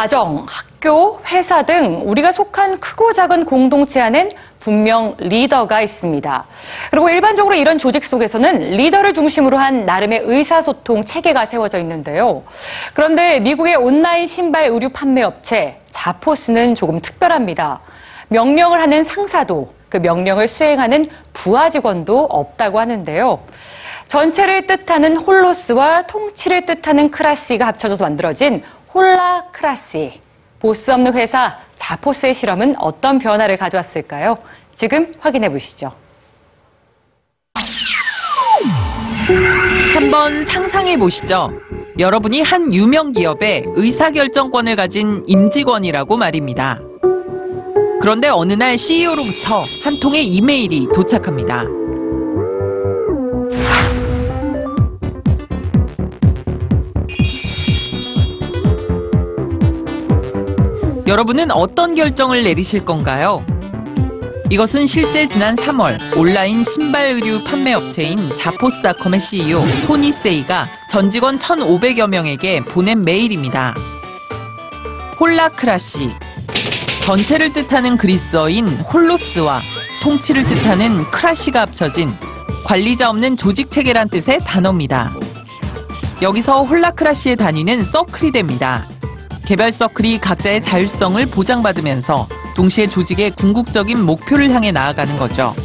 가정, 학교, 회사 등 우리가 속한 크고 작은 공동체 안엔 분명 리더가 있습니다. 그리고 일반적으로 이런 조직 속에서는 리더를 중심으로 한 나름의 의사소통 체계가 세워져 있는데요. 그런데 미국의 온라인 신발 의류 판매 업체 자포스는 조금 특별합니다. 명령을 하는 상사도 그 명령을 수행하는 부하 직원도 없다고 하는데요. 전체를 뜻하는 홀로스와 통치를 뜻하는 크라시가 합쳐져서 만들어진 홀라크라시. 보스 없는 회사 자포스의 실험은 어떤 변화를 가져왔을까요? 지금 확인해 보시죠. 한번 상상해 보시죠. 여러분이 한 유명 기업의 의사결정권을 가진 임직원이라고 말입니다. 그런데 어느 날 CEO로부터 한 통의 이메일이 도착합니다. 여러분은 어떤 결정을 내리실 건가요? 이것은 실제 지난 3월 온라인 신발 의류 판매 업체인 자포스닷컴의 CEO 토니 셰이가 전 직원 1,500여 명에게 보낸 메일입니다. Holacracy 전체를 뜻하는 그리스어인 holos와 통치를 뜻하는 cracy가 합쳐진 관리자 없는 조직 체계란 뜻의 단어입니다. 여기서 홀라크라시의 단위는 서클이 됩니다. 개별 서클이 각자의 자율성을 보장받으면서 동시에 조직의 궁극적인 목표를 향해 나아가는 거죠.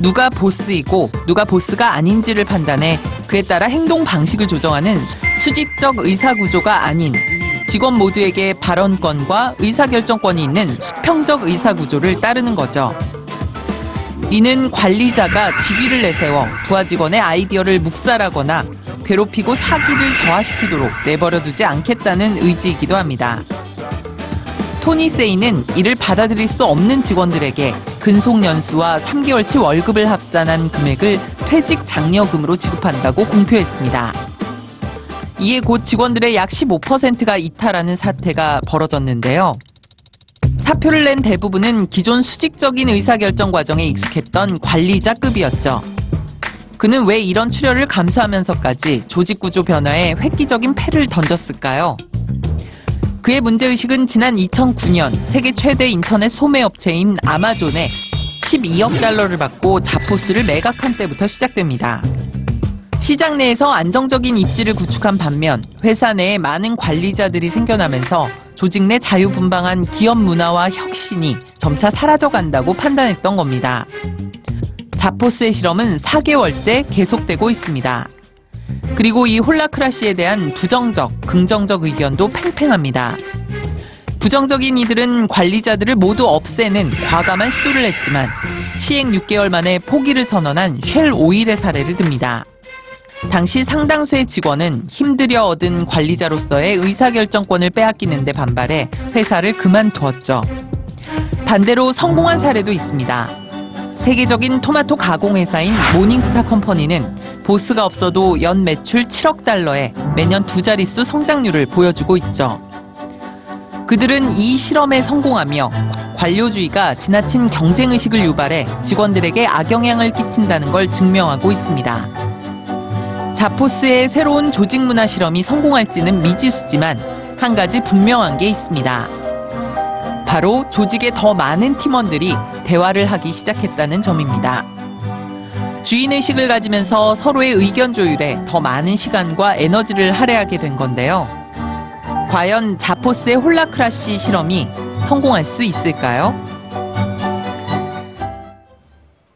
누가 보스이고 누가 보스가 아닌지를 판단해 그에 따라 행동 방식을 조정하는 수직적 의사구조가 아닌 직원 모두에게 발언권과 의사결정권이 있는 수평적 의사구조를 따르는 거죠. 이는 관리자가 직위를 내세워 부하 직원의 아이디어를 묵살하거나 괴롭히고 사기를 저하시키도록 내버려두지 않겠다는 의지이기도 합니다. 토니 세이는 이를 받아들일 수 없는 직원들에게 근속 연수와 3개월치 월급을 합산한 금액을 퇴직 장려금으로 지급한다고 공표했습니다. 이에 곧 직원들의 약 15%가 이탈하는 사태가 벌어졌는데요. 사표를 낸 대부분은 기존 수직적인 의사결정 과정에 익숙했던 관리자급이었죠. 그는 왜 이런 출혈을 감수하면서까지 조직 구조 변화에 획기적인 패를 던졌을까요? 그의 문제의식은 지난 2009년 세계 최대 인터넷 소매업체인 아마존에 12억 달러를 받고 자포스를 매각한 때부터 시작됩니다. 시장 내에서 안정적인 입지를 구축한 반면 회사 내에 많은 관리자들이 생겨나면서 조직 내 자유분방한 기업 문화와 혁신이 점차 사라져간다고 판단했던 겁니다. 자포스의 실험은 4개월째 계속되고 있습니다. 그리고 이 홀라크라시에 대한 부정적, 긍정적 의견도 팽팽합니다. 부정적인 이들은 관리자들을 모두 없애는 과감한 시도를 했지만 시행 6개월 만에 포기를 선언한 쉘 오일의 사례를 듭니다. 당시 상당수의 직원은 힘들여 얻은 관리자로서의 의사결정권을 빼앗기는데 반발해 회사를 그만두었죠. 반대로 성공한 사례도 있습니다. 세계적인 토마토 가공회사인 모닝스타 컴퍼니는 보스가 없어도 연 매출 7억 달러에 매년 두 자릿수 성장률을 보여주고 있죠. 그들은 이 실험에 성공하며 관료주의가 지나친 경쟁의식을 유발해 직원들에게 악영향을 끼친다는 걸 증명하고 있습니다. 자포스의 새로운 조직 문화 실험이 성공할지는 미지수지만 한 가지 분명한 게 있습니다. 바로 조직의 더 많은 팀원들이 대화를 하기 시작했다는 점입니다. 주인의식을 가지면서 서로의 의견 조율에 더 많은 시간과 에너지를 할애하게 된 건데요. 과연 자포스의 홀라크라시 실험이 성공할 수 있을까요?